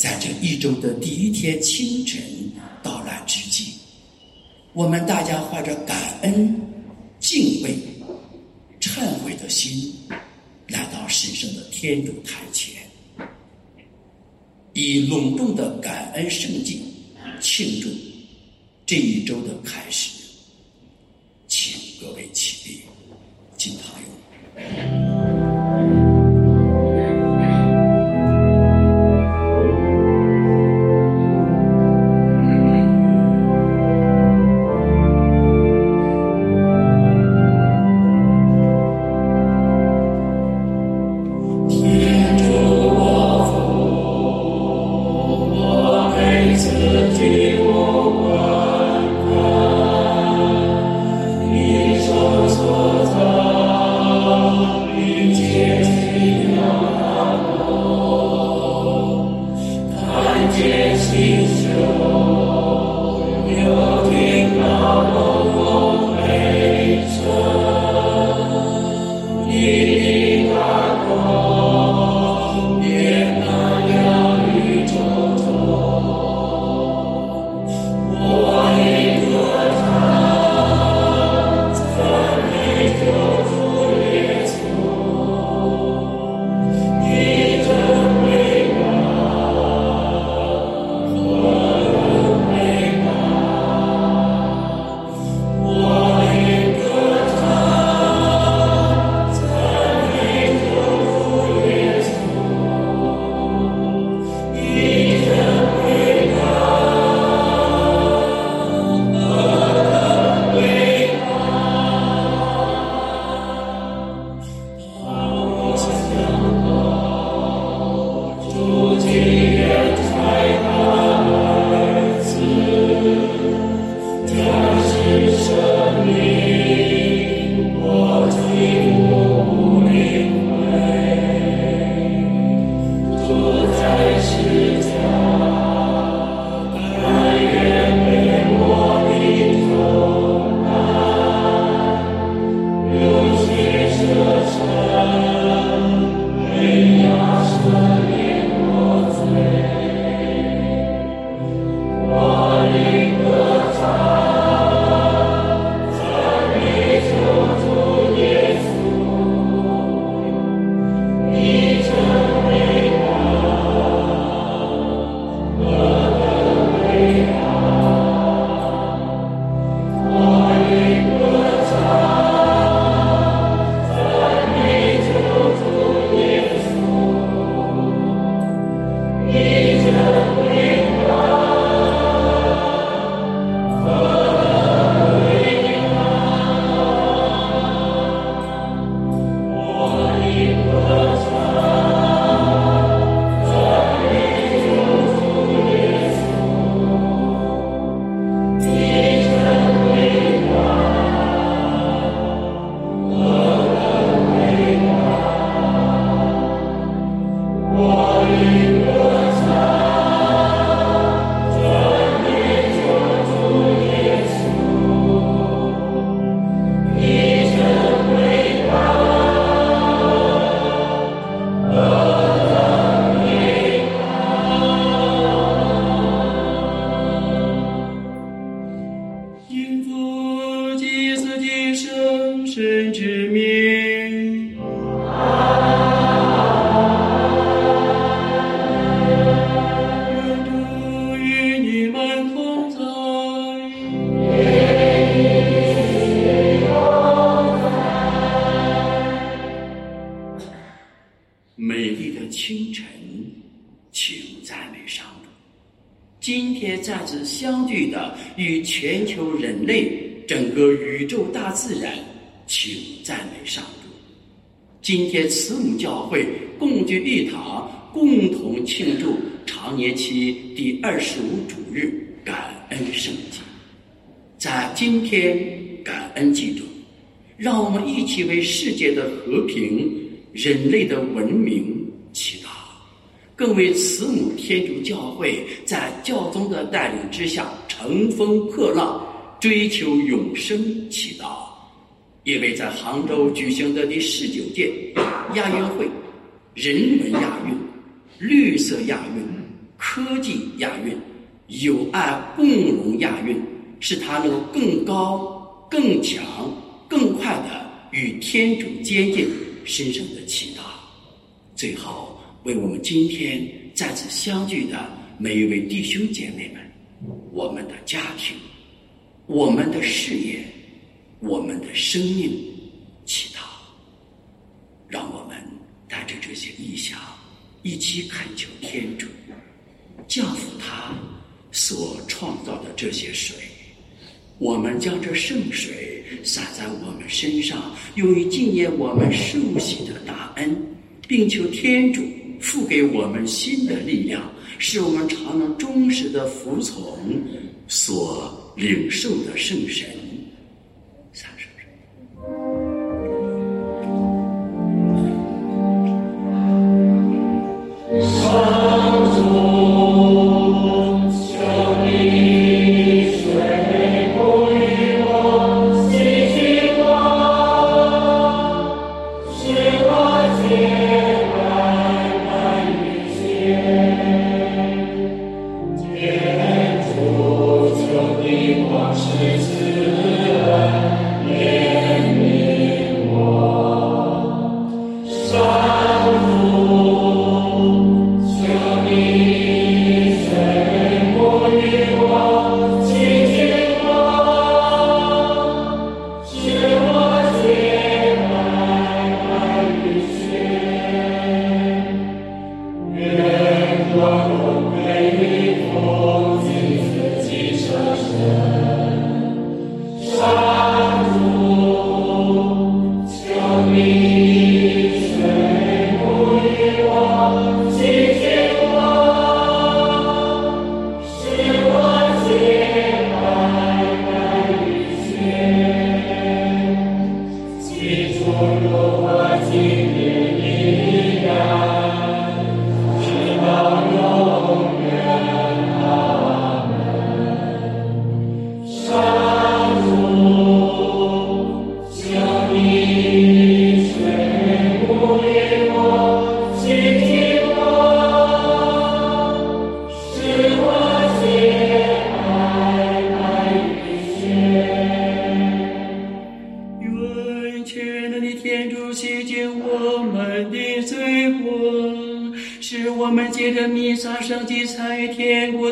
在这一周的第一天清晨到来之际，我们大家怀着感恩、敬畏、忏悔的心，来到神圣的天主台前，以隆重的感恩圣祭庆祝这一周的开始。请各位起立，敬堂人类的文明祈祷，更为慈母天主教会在教宗的带领之下乘风破浪、追求永生祈祷，也为在杭州举行的第十九届亚运会人文亚运、绿色亚运、科技亚运，友爱共荣亚运，使他能更高、更强、更快的与天主接近，深深的祈祷。最后，为我们今天再次相聚的每一位弟兄姐妹们，我们的家庭，我们的事业，我们的生命，祈祷。让我们带着这些意向，一起恳求天主，降福他所创造的这些水。我们将这圣水洒在我们身上，用于纪念我们受洗的大恩，并求天主赋给我们新的力量，使我们常能忠实的服从所领受的圣神。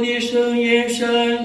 天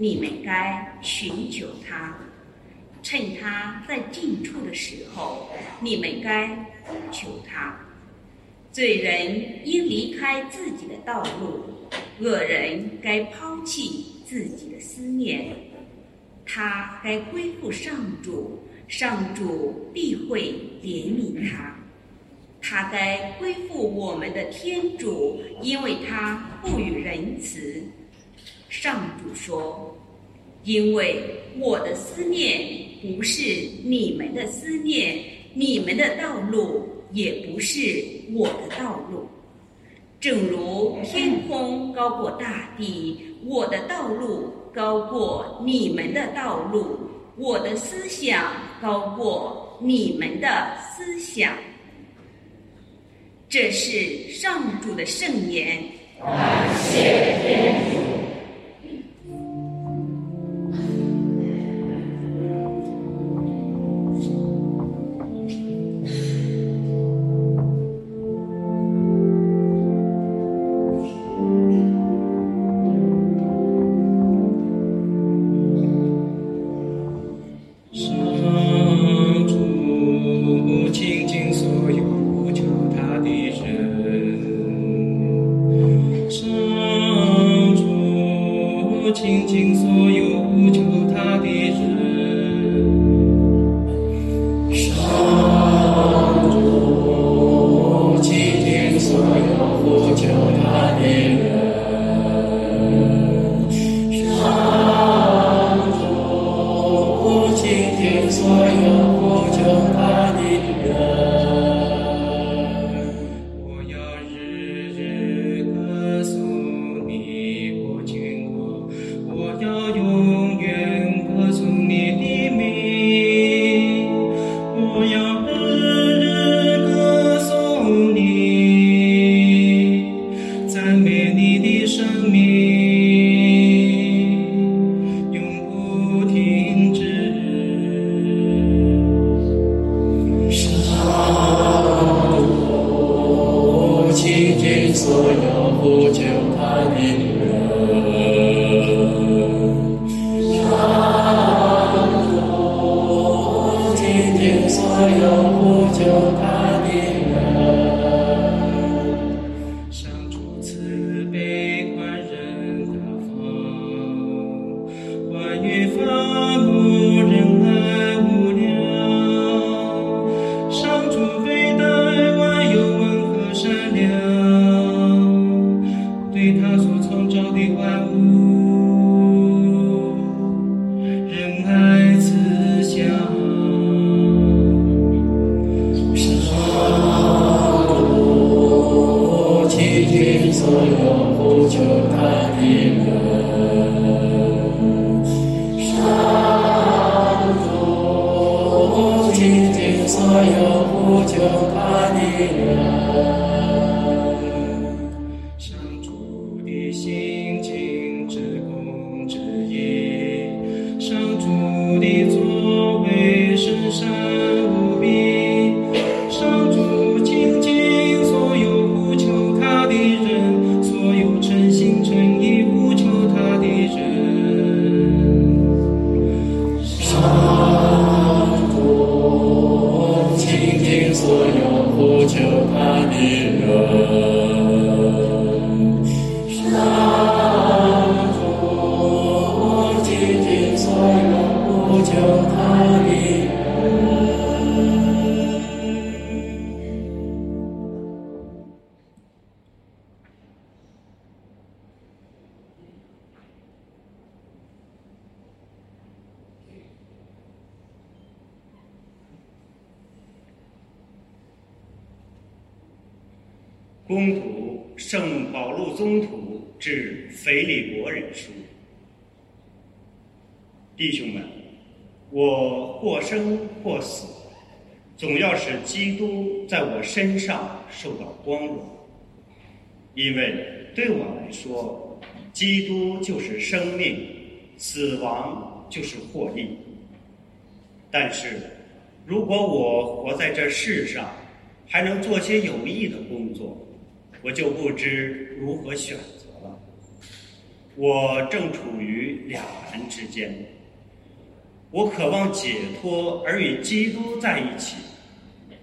你们该寻求他趁他在近处的时候你们该呼求他。罪人应离开自己的道路恶人该抛弃自己的思念。他该归附上主上主必会怜悯他。他该归附我们的天主因为他不与仁慈。上主说因为我的思念不是你们的思念，你们的道路也不是我的道路。正如天空高过大地，我的道路高过你们的道路，我的思想高过你们的思想。这是上主的圣言。感谢天主。腓利国人书，弟兄们，我或生或死，总要使基督在我身上受到光荣，因为对我来说，基督就是生命，死亡就是获利。但是，如果我活在这世上，还能做些有益的工作。我就不知如何选。我正处于两难之间。我渴望解脱而与基督在一起，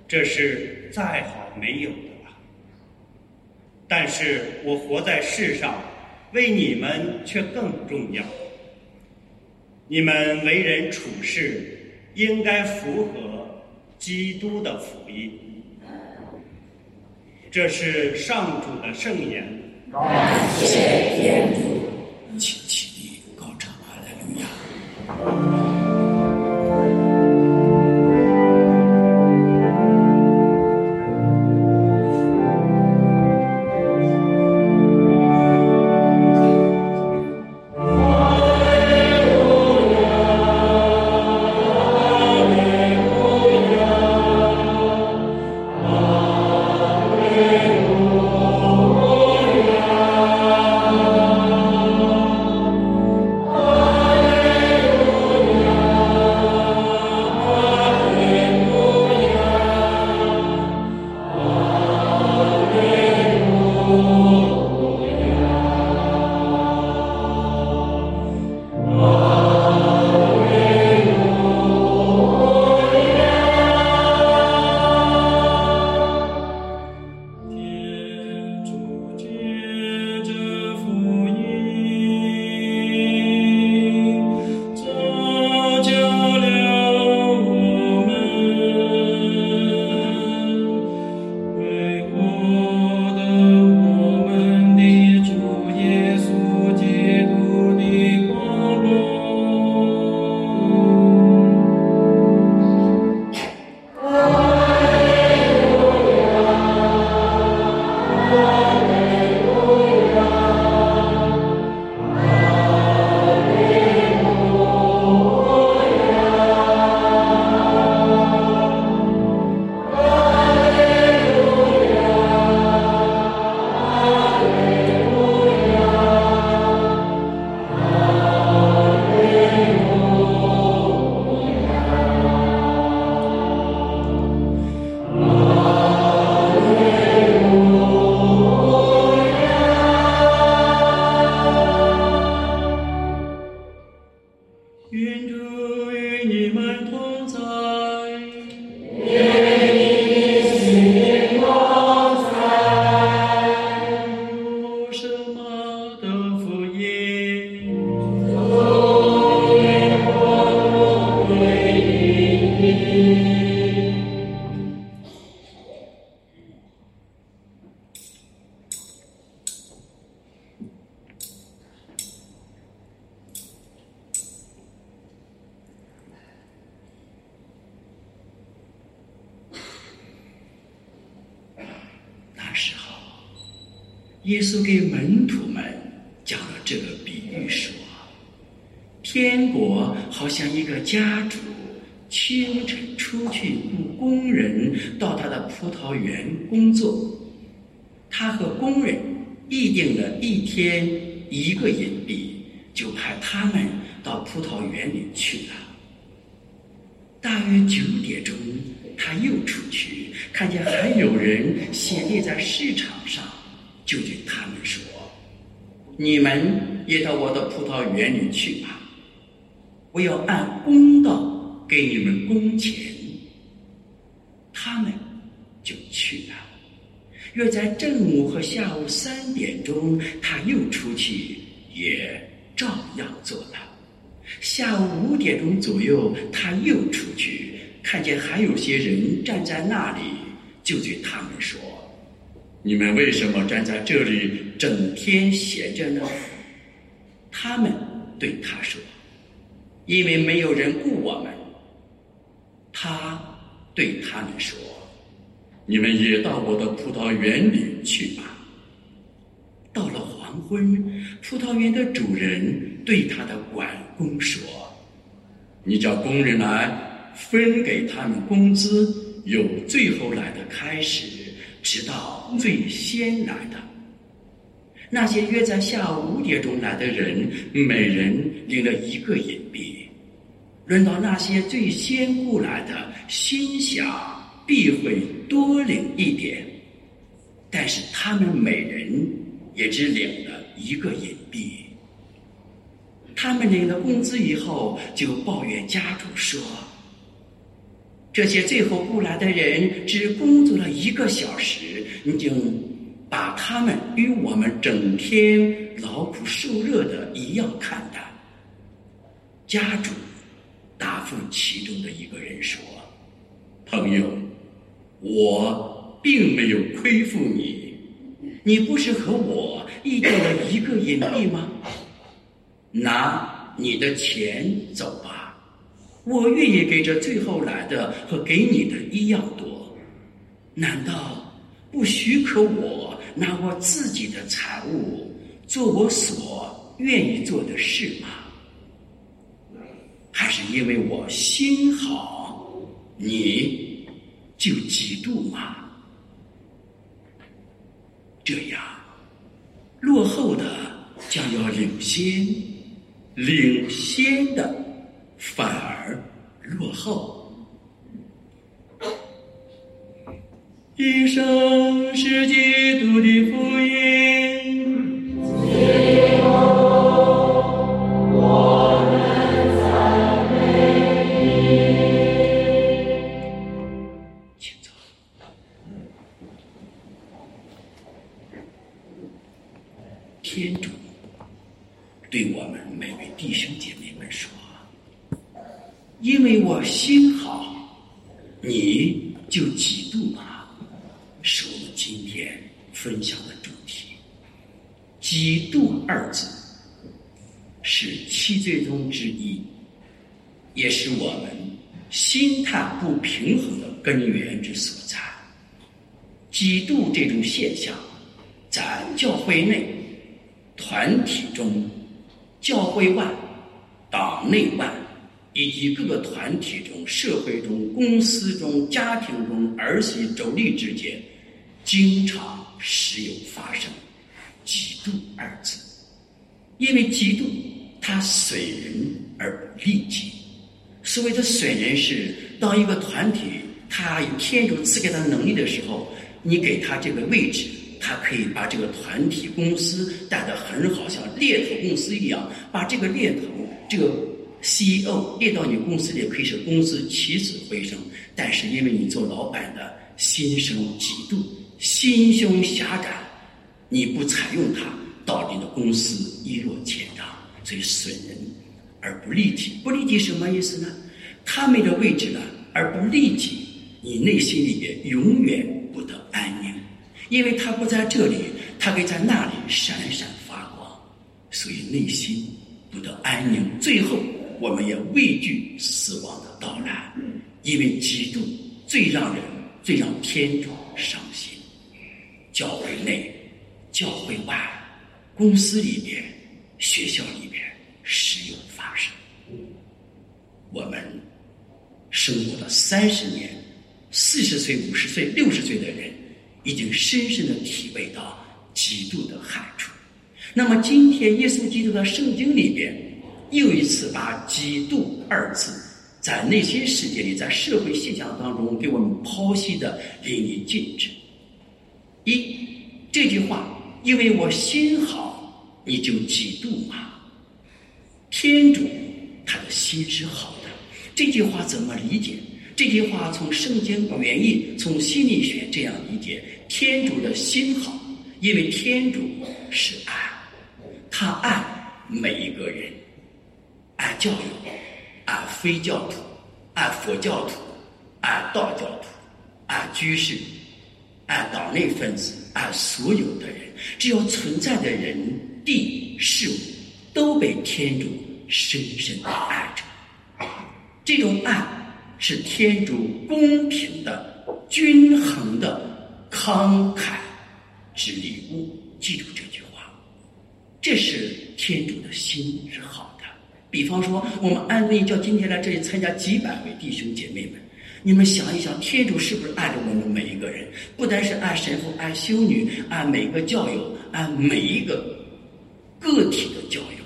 这是再好没有的了。但是我活在世上，为你们却更重要。你们为人处事，应该符合基督的福音。这是上主的圣言。感谢天主，亲亲公道给你们工钱。”他们就去了。约在正午和下午三点钟，他又出去，也照样做了。下午五点钟左右，他又出去，看见还有些人站在那里，就对他们说。你们为什么站在这里整天闲着呢？他们对他说：“因为没有人雇我们。”他对他们说：“你们也到我的葡萄园里去吧。到了黄昏，葡萄园的主人对他的管工说：“你叫工人来，分给他们工资，由最后来的开始，直到最先来的。那些约在下午五点钟来的人，每人领了一个银币。轮到那些最先雇来的，心想。”必会多领一点，但是他们每人也只领了一个银币。他们领了工资以后，就抱怨家主说：“这些最后雇来的人只工作了一个小时，你就把他们与我们整天劳苦受热的一样看待。”家主答复其中的一个人说：“朋友。”我并没有亏负你，你不是和我一定了一个银币吗？拿你的钱走吧，我愿意给这最后来的和给你的一样多。难道不许可我拿我自己的财物做我所愿意做的事吗？还是因为我心好，你？就嫉妒吗？这样，落后的将要领先，领先的反而落后。一生是基督的福音。天主对我们每位弟兄姐妹们说因为我心好你就嫉妒吧是我们今天分享的主题。嫉妒二字是七最终之一也是我们心态不平衡的根源之所在。嫉妒这种现象在教会内团体中、教会外、党内外以及各个团体中、社会中、公司中、家庭中、儿媳妯娌之间，经常时有发生。嫉妒二字，因为嫉妒它损人而不利己。所谓的损人，是当一个团体。他有天主赐给他能力的时候，你给他这个位置，他可以把这个团体公司带得很好，像猎头公司一样，把这个猎头这个 CEO 列到你公司里，可以使公司起死回生。但是因为你做老板的心生嫉妒，心胸狭窄，你不采用他，导致你的公司一落千丈，所以损人而不利己。不利己什么意思呢？他们的位置呢，而不利己。你内心里边永远，因为他不在这里，他可以在那里闪闪发光，所以内心不得安宁。最后，我们也畏惧死亡的到来，因为嫉妒最让人、最让天主伤心。教会内、教会外、公司里边、学校里边时有发生。我们生活了三十年。四十岁、五十岁、六十岁的人，已经深深的体会到嫉妒的害处。那么，今天耶稣基督的圣经里边，又一次把“嫉妒”二字在内心世界里，在社会现象当中给我们剖析的淋漓尽致。一这句话，因为我心好，你就嫉妒嘛？天主他的心是好的，这句话怎么理解？这句话从圣经原意，从心理学这样理解：天主的心好，因为天主是爱，他爱每一个人，爱教友，爱非教徒，爱佛教徒，爱道教徒，爱居士，爱党内分子，爱所有的人，只要存在的人、地、事物，都被天主深深的爱着。这种爱。是天主公平的均衡的慷慨之礼物。记住这句话，这是天主的心是好的。比方说，我们安利叫今天来这里参加几百位弟兄姐妹们，你们想一想，天主是不是爱着我们每一个人？不单是爱神父、爱修女、爱每个教友、爱每一个个体的教友，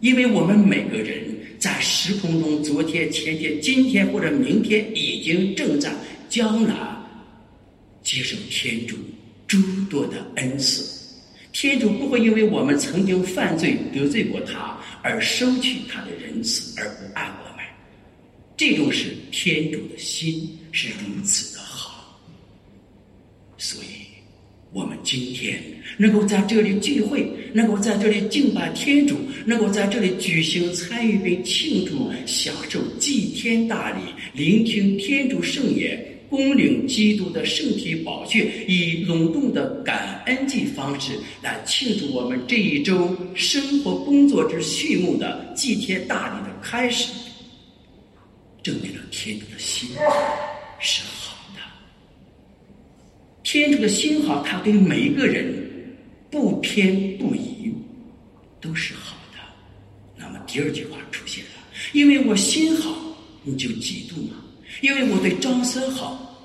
因为我们每个人在时空中，昨天、前天、今天或者明天，已经正在将来接受天主诸多的恩赐。天主不会因为我们曾经犯罪得罪过他而收取他的仁慈而不爱我们，这种是天主的心是如此的好。所以，我们今天能够在这里聚会，能够在这里敬拜天主，能够在这里举行参与并庆祝、享受祭天大礼、聆听天主圣言。恭领基督的圣体宝血，以隆重的感恩祭方式来庆祝我们这一周生活工作之序幕的祭天大礼的开始，证明了天主的心是。天主的心好，他对每一个人不偏不倚，都是好的。那么第二句话出现了，因为我心好，你就嫉妒吗？因为我对张三好，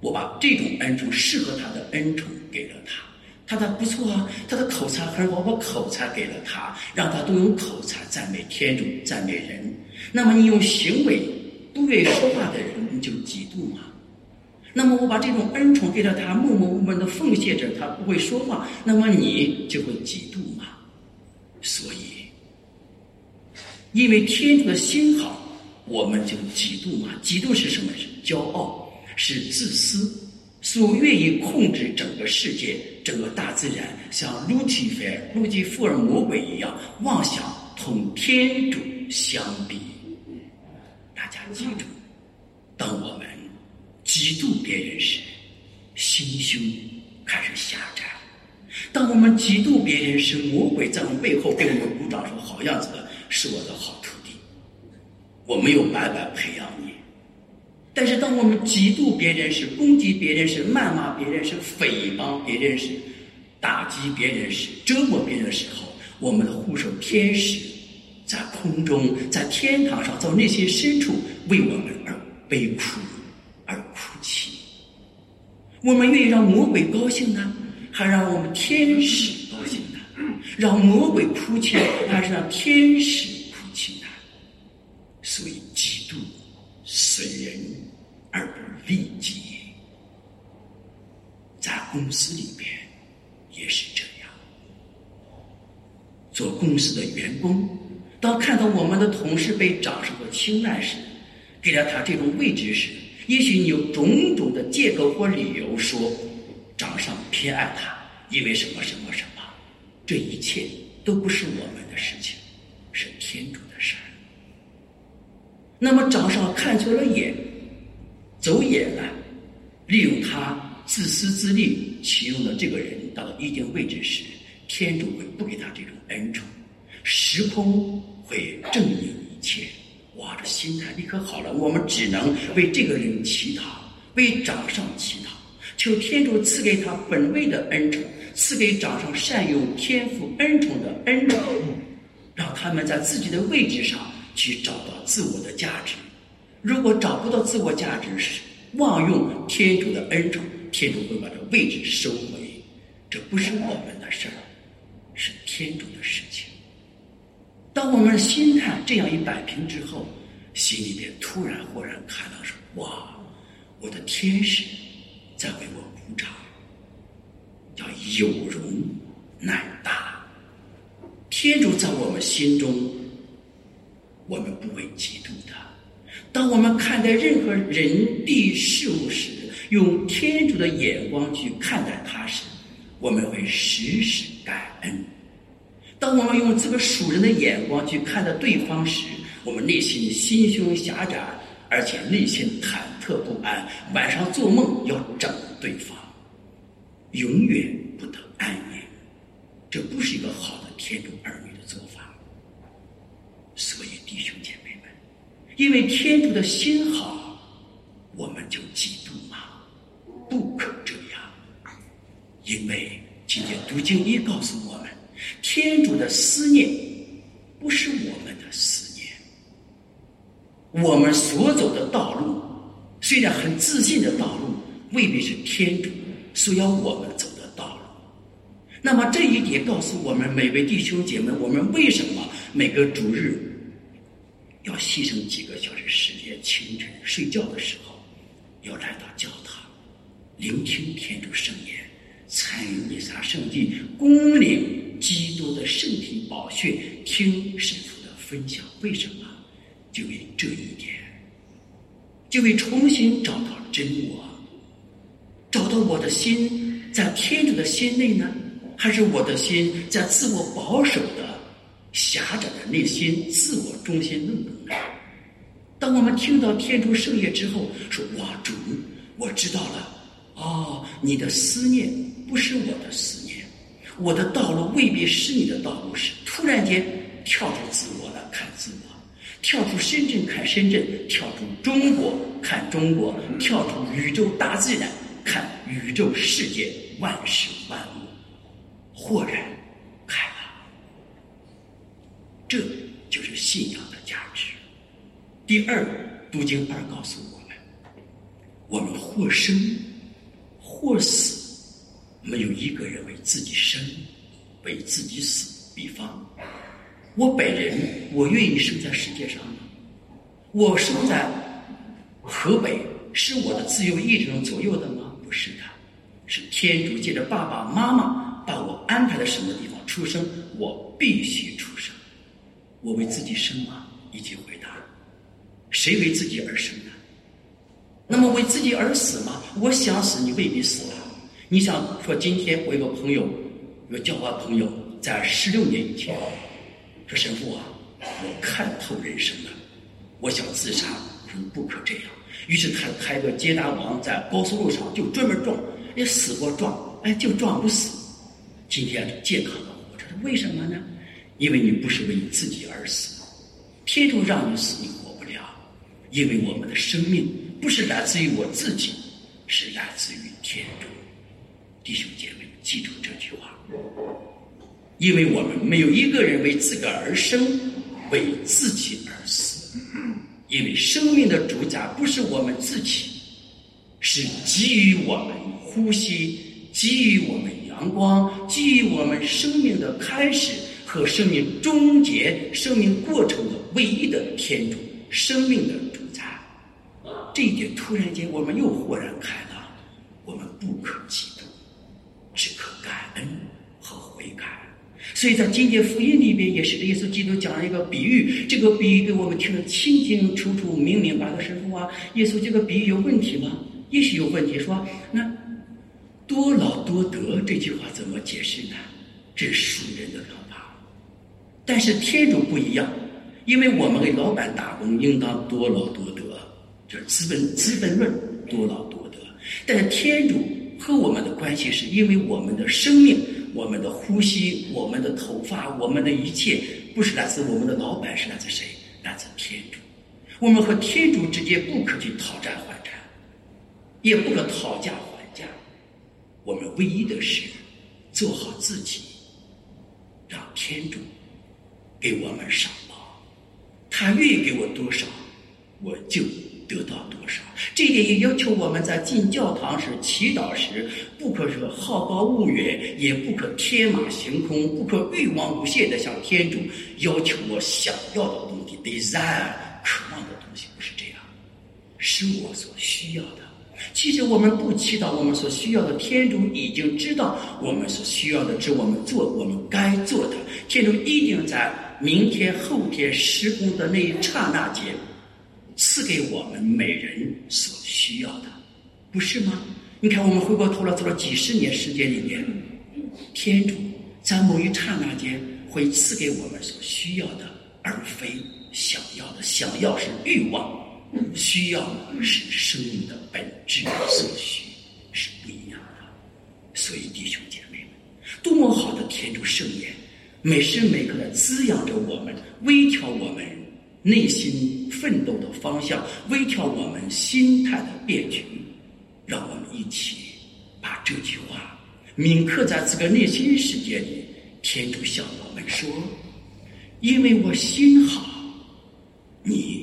我把这种恩宠适合他的恩宠给了他，他的不错啊，他的口才很好，我把口才给了他，让他都用口才赞美天主，赞美人。那么你用行为不愿意说话的人，你就嫉妒吗？那么我把这种恩宠给了他，默默无闻的奉献着，他不会说话，那么你就会嫉妒吗？所以，因为天主的心好。我们就嫉妒嘛？嫉妒是什么？是骄傲，是自私，所愿意控制整个世界、整个大自然，像路基弗、路基福尔魔鬼一样，妄想同天主相比。大家记住，当我们嫉妒别人时，心胸开始狭窄；当我们嫉妒别人时，魔鬼在我们背后给我们鼓掌，说：“好样子的，是我的好徒弟。”我没有白白培养你，但是当我们嫉妒别人时、攻击别人时、谩骂别人时、诽谤别人时、打击别人时、折磨别人的时候，我们的护手天使在空中、在天堂上、在内心深处为我们而悲哭、我们愿意让魔鬼高兴呢，还让我们天使高兴呢？让魔鬼哭泣，还是让天使哭泣呢？所以，嫉妒损人而不利己，在公司里边也是这样。做公司的员工，当看到我们的同事被掌声和青睐时，给了他这种位置时，也许你有种种的借口或理由说，掌上偏爱他，因为什么什么什么，这一切都不是我们的事情，是天主的事儿。那么掌上看错了眼，走眼了，利用他自私自利，启用了这个人到一定位置时，天主会不给他这种恩宠，时空会证明一切。哇，这心态立刻好了。我们只能为这个人祈祷，为掌上祈祷，求天主赐给他本位的恩宠，赐给掌上善用天赋恩宠的恩宠，让他们在自己的位置上。去找到自我的价值。如果找不到自我价值时，妄用天主的恩宠，天主会把这位置收回。这不是我们的事儿，是天主的事情。当我们心态这样一摆平之后，心里边突然豁然开朗，说：“哇，我的天使在为我鼓掌。”叫有容乃大，天主在我们心中。我们不会嫉妒他。当我们看待任何人地事物时，用天主的眼光去看待他时，我们会时时感恩。当我们用这个属人的眼光去看待对方时，我们内心心胸狭窄，而且内心忐忑不安，晚上做梦要整对方，永远不得安宁。这不是一个好的天主儿女的做法。所以，弟兄姐妹们，因为天主的心好，我们就嫉妒吗？不可这样，因为今天读经一告诉我们。天主的思念不是我们的思念。我们所走的道路，虽然很自信的道路，未必是天主所要我们走的道路。那么这一点告诉我们每位弟兄姐妹，我们为什么每个主日要牺牲几个小时时间，清晨睡觉的时候要来到教堂，聆听天主圣言。参与弥撒圣祭，恭领基督的圣体宝血，听神父的分享。为什么？就为这一点，就为重新找到真我，找到我的心在天主的心内呢，还是我的心在自我保守的狭窄的内心自我中心论中呢？当我们听到天主圣业之后，说：“哇，主，我知道了。哦，你的思念。”不是我的思念，我的道路未必是你的道路，是突然间跳出自我了看自我，跳出深圳看深圳，跳出中国看中国，跳出宇宙大自然看宇宙世界万事万物，豁然开朗。这就是信仰的价值。第二，读经二告诉我们：我们或生或死。没有一个人为自己生，为自己死。比方，我本人，我愿意生在世界上吗？我生在河北，是我的自由意志能左右的吗？不是的，是天主借着爸爸妈妈把我安排在什么地方出生，我必须出生。我为自己生吗？一句回答。谁为自己而生呢？那么为自己而死吗？我想死，你未必死。你想说，今天我有个朋友，有个教化朋友，在十六年以前说：“神父啊，我看透人生了，我想自杀。”我说：“不可这样。”于是他开个捷达王在高速路上就专门撞，哎，死活撞，哎，就撞不死。今天健康的活着，为什么呢？因为你不是为你自己而死，天主让你死，你活不了。因为我们的生命不是来自于我自己，是来自于天主。弟兄姐妹，记住这句话，因为我们没有一个人为自个而生，为自己而死。因为生命的主宰不是我们自己，是给予我们呼吸、给予我们阳光、给予我们生命的开始和生命终结、生命过程的唯一的天主，生命的主宰。这一点突然间，我们又豁然开朗，我们不可及。感恩和悔改，所以在今天福音里边也是耶稣基督讲了一个比喻，这个比喻给我们听得清清楚楚、明明白白。师傅啊，耶稣这个比喻有问题吗？也许有问题。说那多劳多得这句话怎么解释呢？这是属人的方法，但是天主不一样，因为我们给老板打工应当多劳多得，就是资本资本论多劳多得，但是天主。和我们的关系是因为我们的生命、我们的呼吸、我们的头发、我们的一切，不是来自我们的老板，是来自谁？来自天主。我们和天主之间不可去讨债还债，也不可讨价还价。我们唯一的是做好自己，让天主给我们赏报。他愿意给我多少，我就。得到多少？这一点也要求我们在进教堂时祈祷时，不可是好高骛远，也不可天马行空，不可欲望无限的向天主要求我想要的东西，desire 渴望的东西，不是这样，是我所需要的。其实我们不祈祷我们所需要的，天主已经知道我们所需要的，只我们做我们该做的。天主一定在明天、后天施工的那一刹那间。赐给我们每人所需要的，不是吗？你看，我们回过头来走了几十年时间里面，天主在某一刹那间会赐给我们所需要的，而非想要的。想要是欲望，需要是生命的本质所需，是不一样的。所以，弟兄姐妹们，多么好的天主圣言，每时每刻的滋养着我们，微调我们。内心奋斗的方向，微调我们心态的变局，让我们一起把这句话铭刻在这个内心世界里。天主向我们说：“因为我心好，你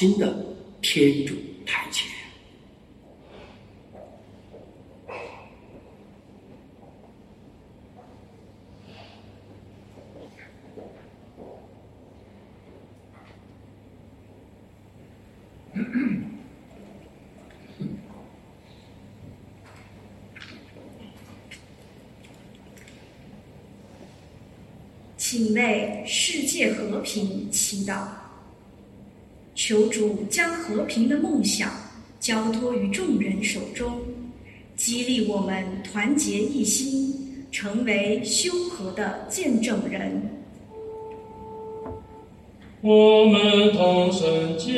心的天主台前。请为世界和平祈祷，求主将和平的梦想交托于众人手中，激励我们团结一心，成为修和的见证人。我们同声祈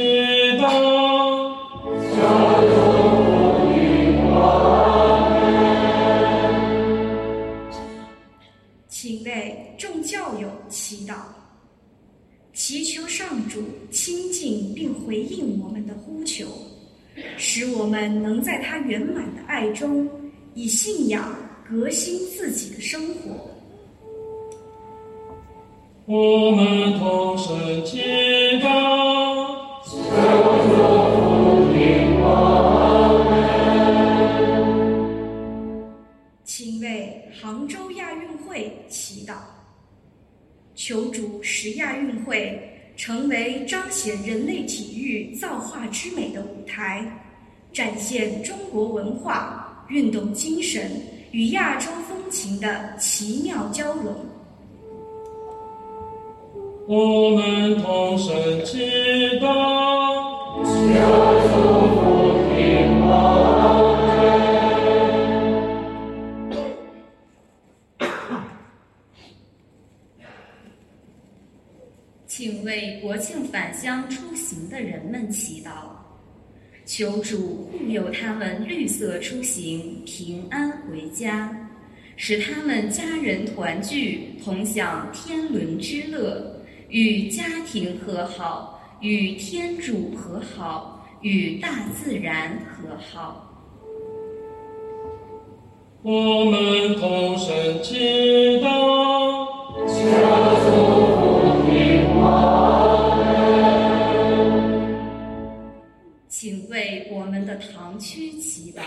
他圆满的爱中，以信仰革新自己的生活。我们同声祈祷。请为杭州亚运会祈祷，求主使亚运会成为彰显人类体育造化之美的舞台，展现中国文化、运动精神与亚洲风情的奇妙交融。我们同声祈祷。请为国庆返乡出行的人们祈祷，求主护佑他们绿色出行，平安回家，使他们家人团聚，同享天伦之乐，与家庭和好，与天主和好，与大自然和好。我们同声祈祷。请为我我们的堂区祈祷，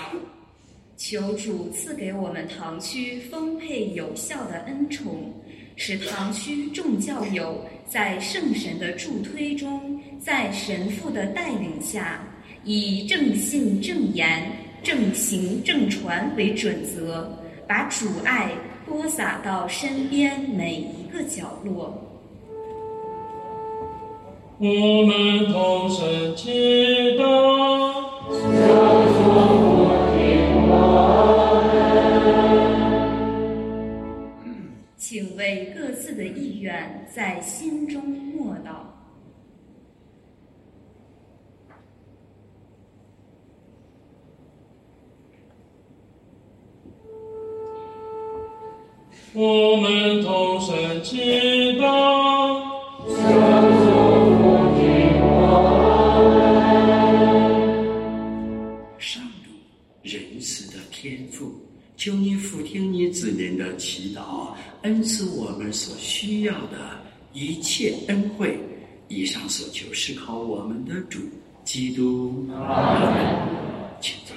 求主赐给我们堂区丰沛有效的恩宠，使堂区众教友在圣神的助推中，在神父的带领下，以正信正言、正行正传为准则，把主爱播撒到身边每一个角落。我们同声祈祷。请为各自的意愿在心中默祷。我们同声祈祷。求你俯听你子民的祈祷，恩赐我们所需要的一切恩惠。以上所求是靠我们的主基督。请坐。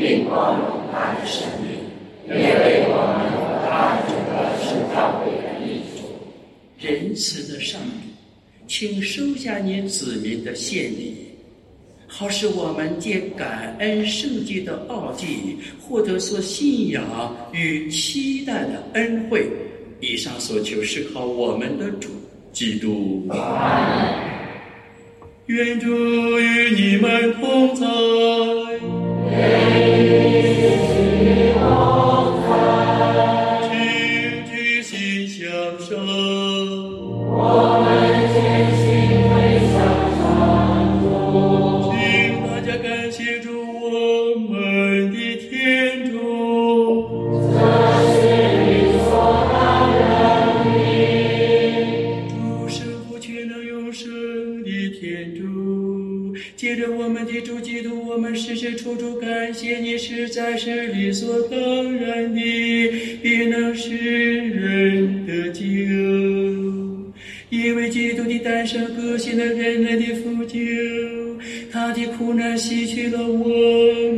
并光荣他的生命，也为我们和他整个圣教会的益处。仁慈的上帝，请收下你子民的献礼。好使我们借感恩圣洁的奥迹，获得所信仰与期待的恩惠。以上所求是靠我们的主基督。愿主与你们同在。Amen. 所当然的，必能使人的救，因为基督的诞生，更新了人类的腐旧，他的苦难洗去了我。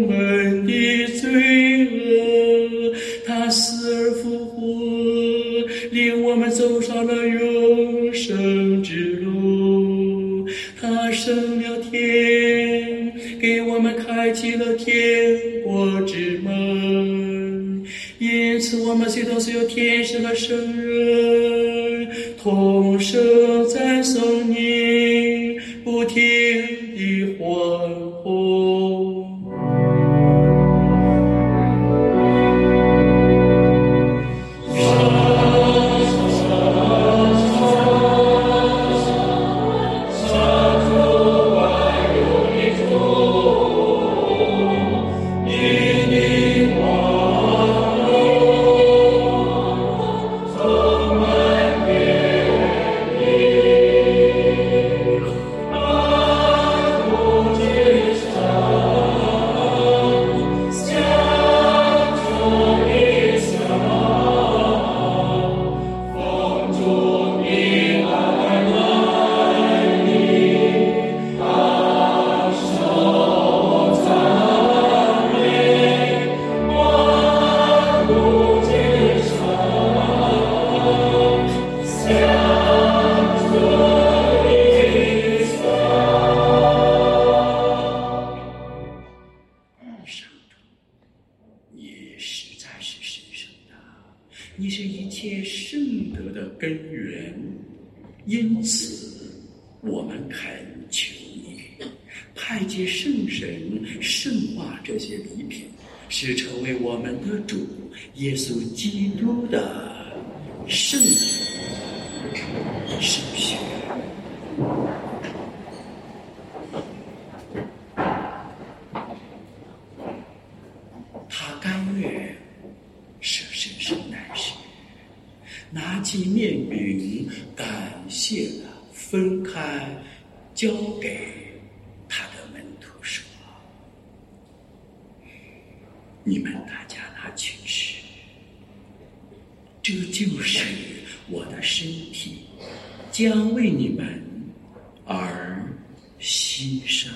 我们心头所有天使和圣人同声赞颂相守你实在是神圣的，你是一切圣德的根源，因此我们恳求你，派借圣神圣化这些礼品，是成为我们的主耶稣基督的圣人。圣血。他甘愿舍身受难时，拿起面饼，感谢了，分开，交给他的门徒说：“你们大家拿去吃，这就是我的身体，将为你们而牺牲。”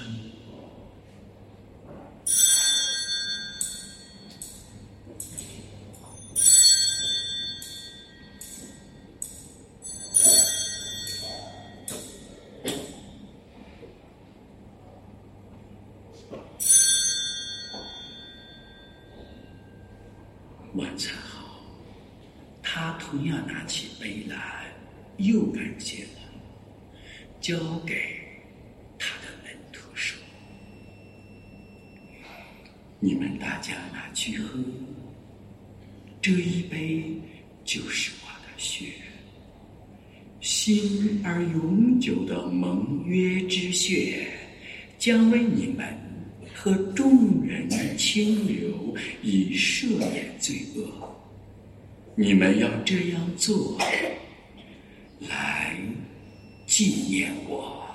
又感谢了，交给他的门徒说：“你们大家拿去喝，这一杯就是我的血，新而永久的盟约之血，将为你们。”和众人清流，以赦免罪恶。你们要这样做，来纪念我。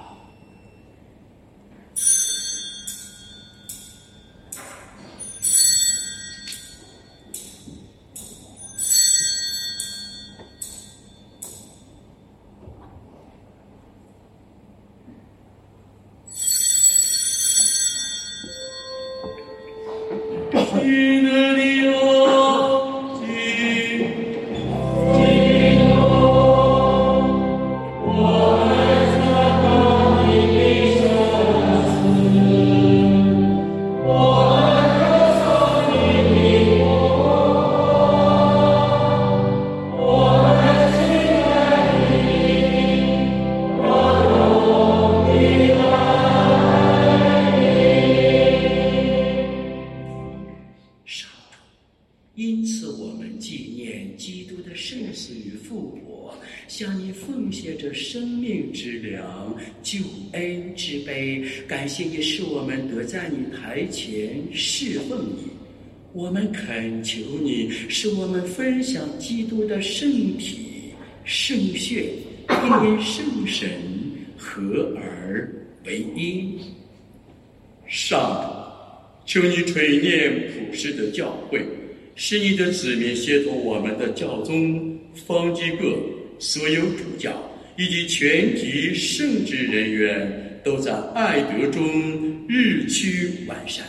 神合而为一。上主，求你垂念普世的教会，使你的子民协同我们的教宗、方济各、所有主教以及全体圣职人员。都在爱德中日趋完善。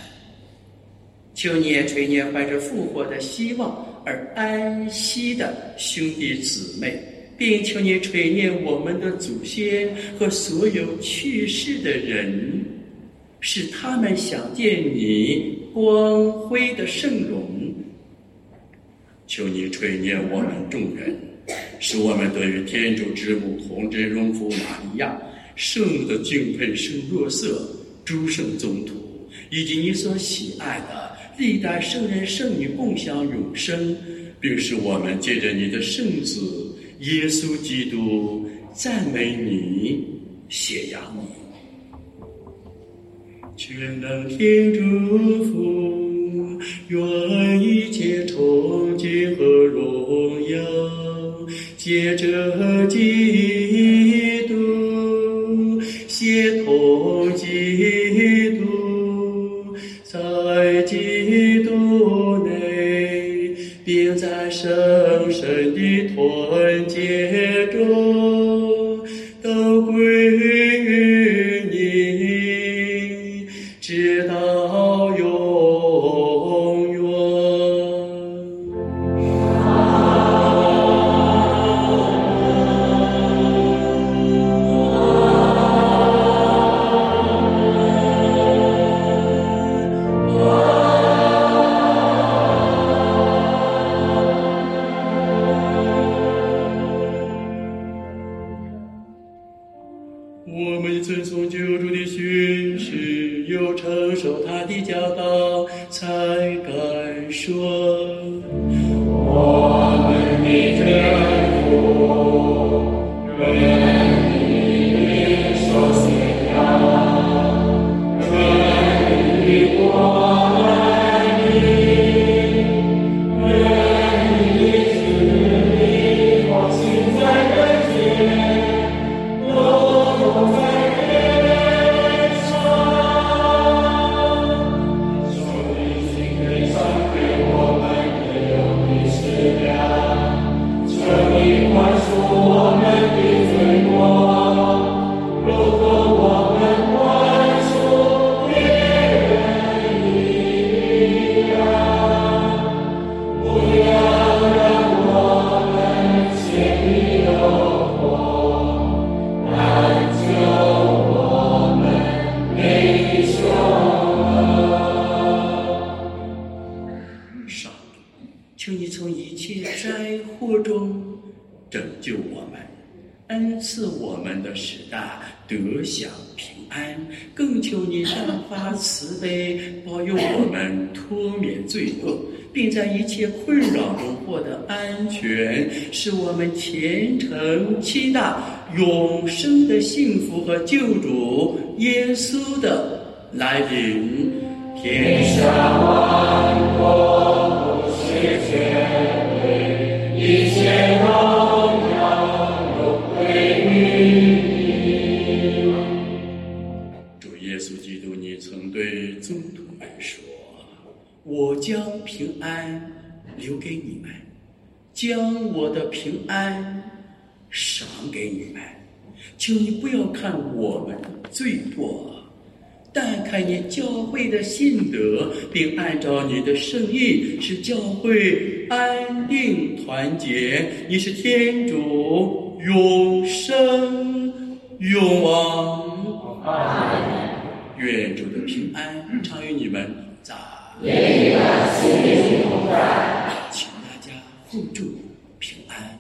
求你垂念怀着复活的希望而安息的兄弟姊妹，并求你垂念我们的祖先和所有去世的人，使他们想见你光辉的圣容。求你垂念我们众人，使我们得与天主之母同真荣福玛利亚。圣母的敬佩圣若瑟、诸圣宗徒，以及你所喜爱的历代圣人圣女共享永生，并使我们借着你的圣子耶稣基督赞美你、谢扬你。全能天主父，愿一切崇敬和荣耀，借着基督。协同基督，在基督内，并在神结来临。天下万国谢谢一切荣耀都归于。对宗徒们说：“我将平安留给你们，将我的平安赏给你们。请你不要看我们罪过，但看你教会的信德，并按照你的圣意，使教会安定团结。你是天主，永生永王。”愿主的平安常与你们在。请大家互助平安。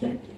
rejected.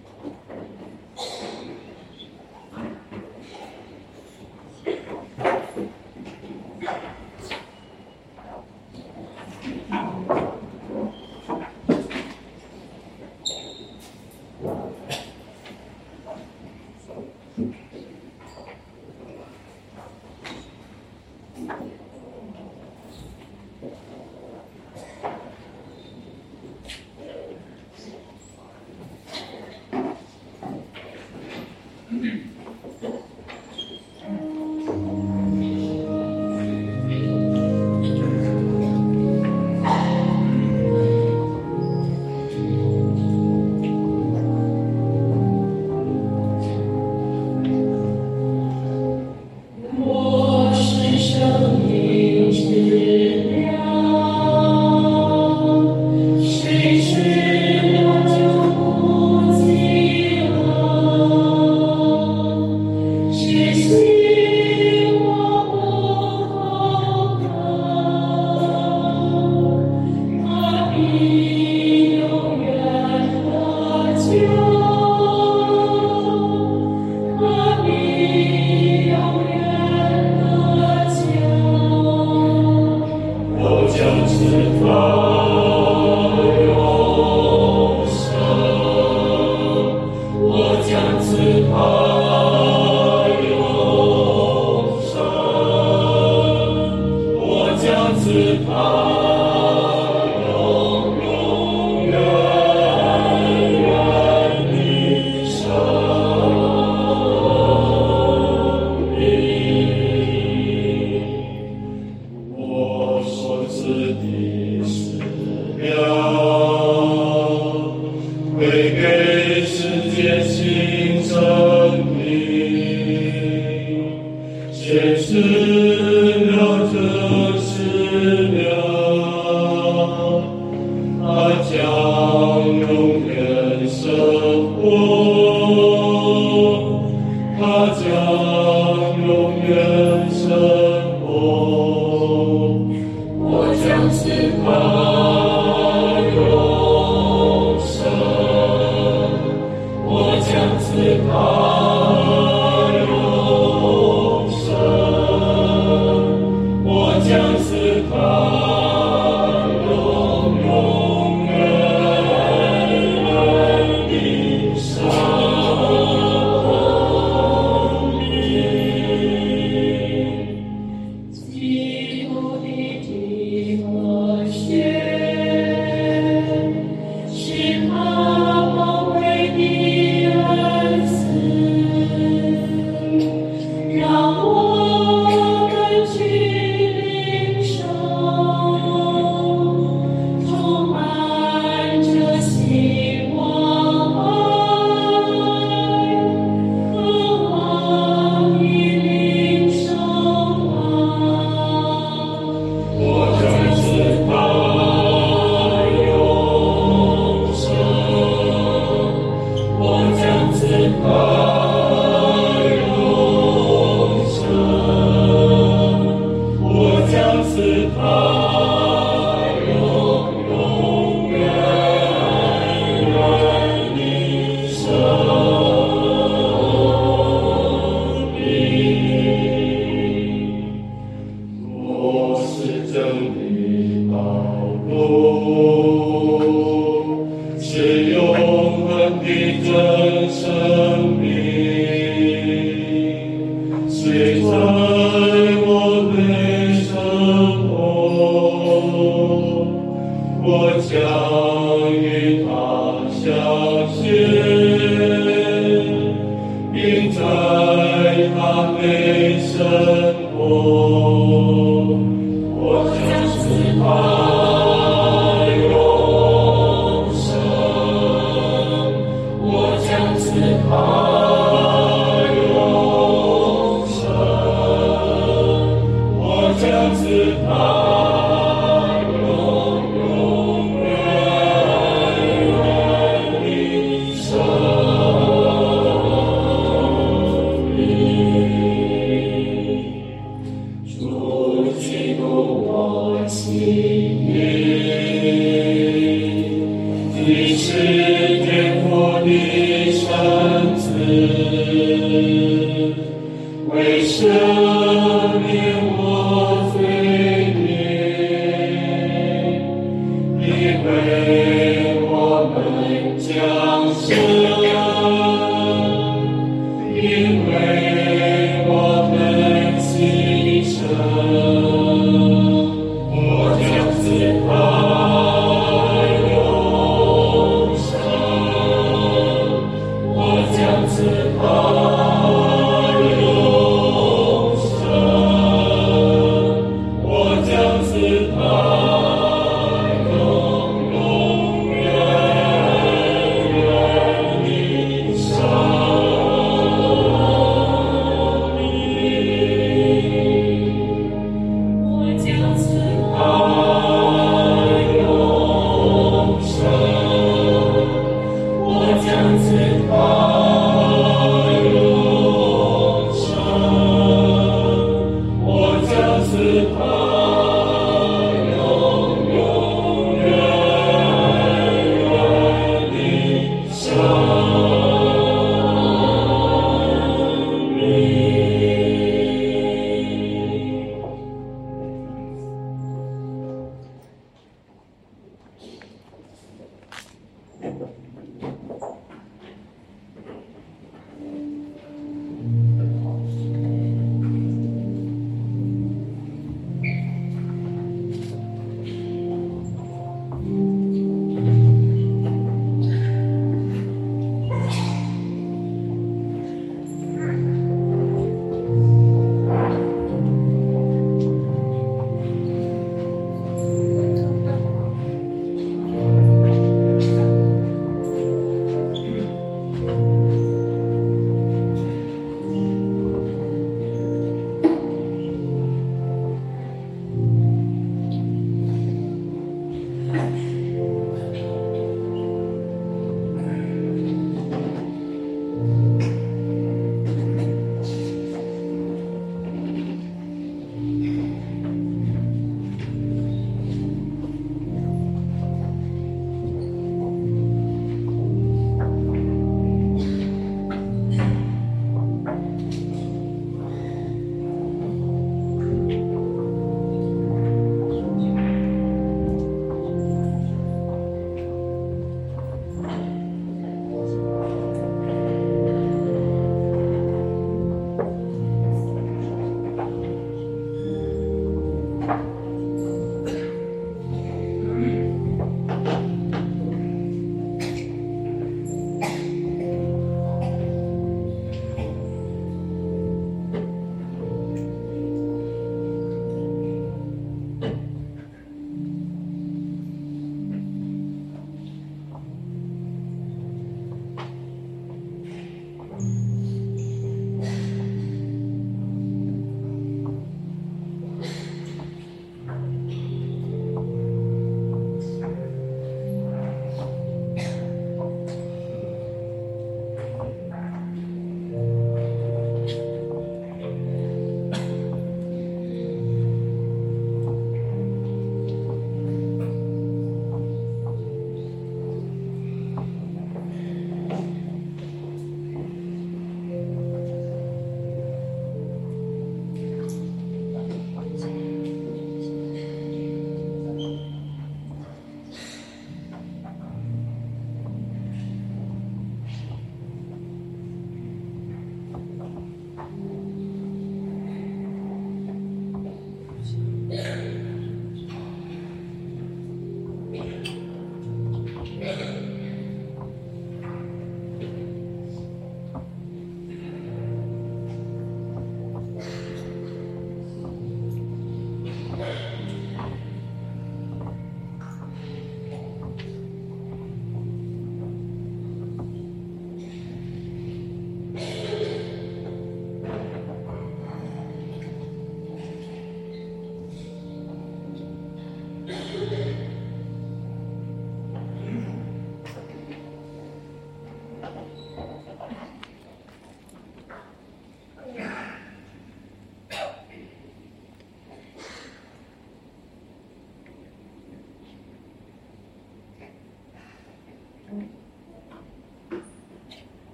为我们将生。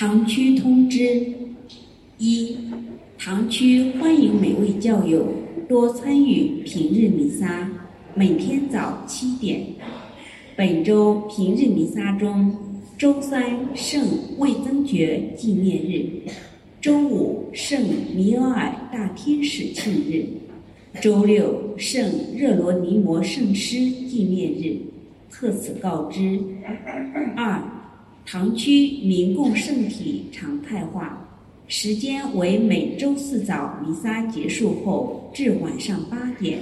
堂区通知：一，堂区欢迎每位教友多参与平日弥撒，每天早七点。本周平日弥撒中，周三圣未增爵纪念日，周五圣米尔尔大天使庆日，周六圣热罗尼摩圣师纪念日。特此告知：二。堂区民共圣体常态化，时间为每周四早弥撒结束后至晚上八点，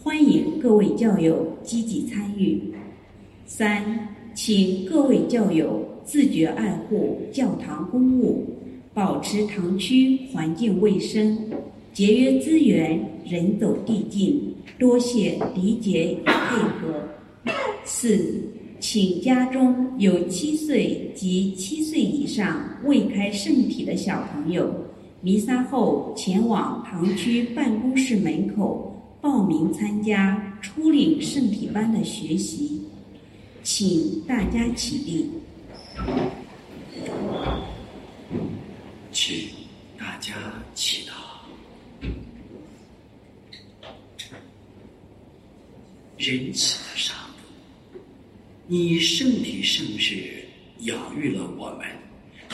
欢迎各位教友积极参与。三，请各位教友自觉爱护教堂公物，保持堂区环境卫生，节约资源，人走地进，多谢理解与配合。四。请家中有七岁及七岁以上未开圣体的小朋友，弥撒后前往堂区办公室门口报名参加初领圣体班的学习。请大家起立。请大家祈祷。仁慈的上。你圣体圣事养育了我们，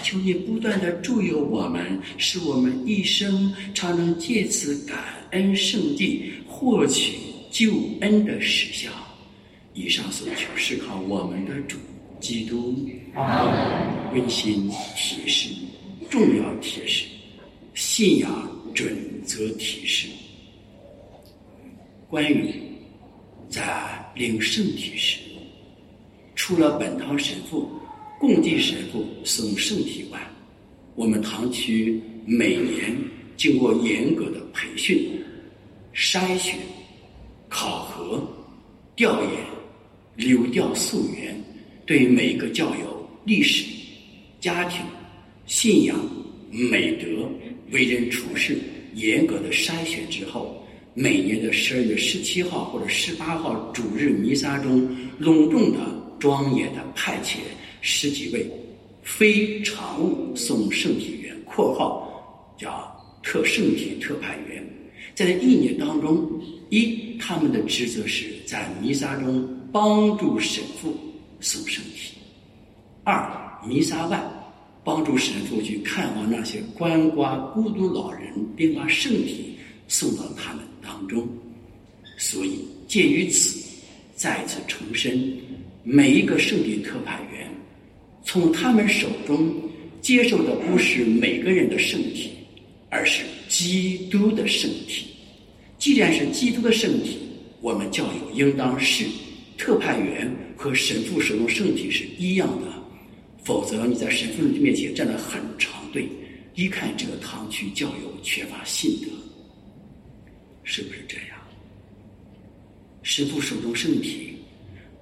求你不断的助佑我们，使我们一生常能借此感恩圣地，获取救恩的实效。以上所求是靠我们的主基督。温馨提示，重要提示，信仰准则提示。关于在领圣体时。除了本堂神父、共济神父送圣体外，我们堂区每年经过严格的培训、筛选、考核、调研、流调溯源，对每个教友历史、家庭、信仰、美德、为人处事严格的筛选之后，每年的十二月十七号或者十八号主日弥撒中隆重的。庄严的派遣十几位非常务送圣体员（括号叫特圣体特派员）。在这一年当中，一他们的职责是在弥撒中帮助神父送圣体；二弥撒外帮助神父去看望那些鳏寡孤独老人，并把圣体送到他们当中。所以，鉴于此，再次重申。每一个圣体特派员，从他们手中接受的不是每个人的圣体，而是基督的圣体。既然是基督的圣体，我们教友应当是特派员和神父手中圣体是一样的。否则你在神父面前站了很长队，一看这个堂区教友缺乏信德，是不是这样？神父手中圣体。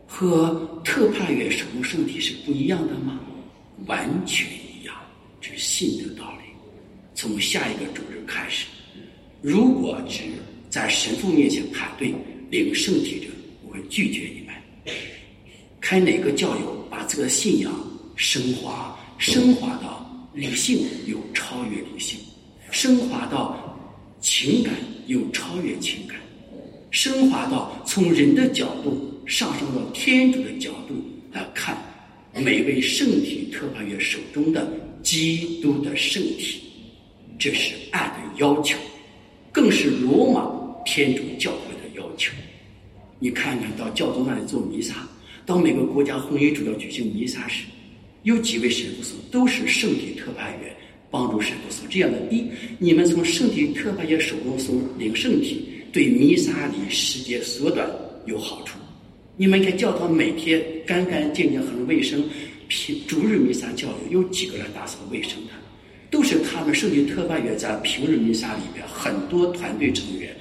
和特派员手中圣体是不一样的吗？完全一样，这是信的道理。从下一个主日开始，如果只在神父面前排队领圣体者，我会拒绝你们。看哪个教友把这个信仰升华，升华到理性又超越理性，升华到情感又超越情感，升华到从人的角度。上升到天主的角度来看，每位圣体特派员手中的基督的圣体，这是爱的要求，更是罗马天主教会的要求。你看看到教宗那里做弥撒，到每个国家红衣主教举行弥撒时，有几位神父都是圣体特派员帮助神父说。这样的，一你们从圣体特派员手中领圣体，对弥撒里时间缩短有好处。你们看，教堂每天干干净净、很卫生。平主日弥撒教友有几个来打扫卫生的？都是他们圣体特派员在平日弥撒里边，很多团队成员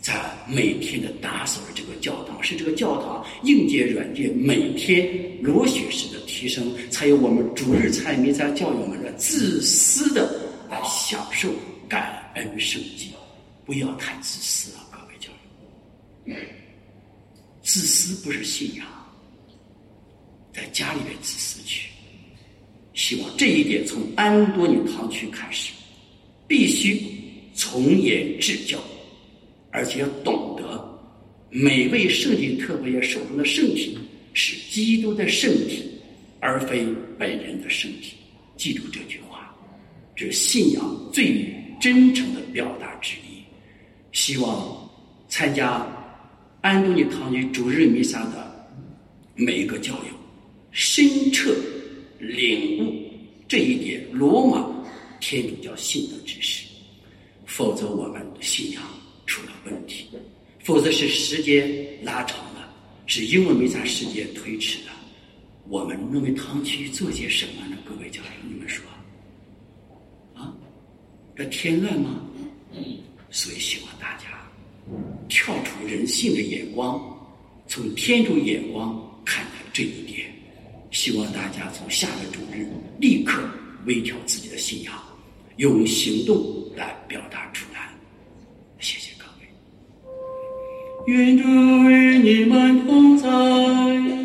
在每天的打扫这个教堂，是这个教堂硬件、软件每天螺旋式的提升，才有我们主日参与弥撒教友们的自私的来享受感恩圣洁。不要太自私了，各位教友。自私不是信仰，在家里面自私去，希望这一点从安多尼堂区开始，必须从严治教，而且要懂得每位圣体，特别要手中的圣体是基督的圣体，而非本人的圣体。记住这句话，这是信仰最真诚的表达之一。希望参加安东尼堂区主日弥撒的每一个教友，深彻领悟这一点罗马天主教信的知识，否则我们信仰出了问题，否则是时间拉长了，是英文弥撒时间推迟了。我们认为堂区做些什么呢？各位教友，你们说啊？这添乱吗？所以希望大家跳出人性的眼光，从天主眼光看待这一点。希望大家从下个主日立刻微调自己的信仰，用行动来表达出来。谢谢各位。愿主与你们同在。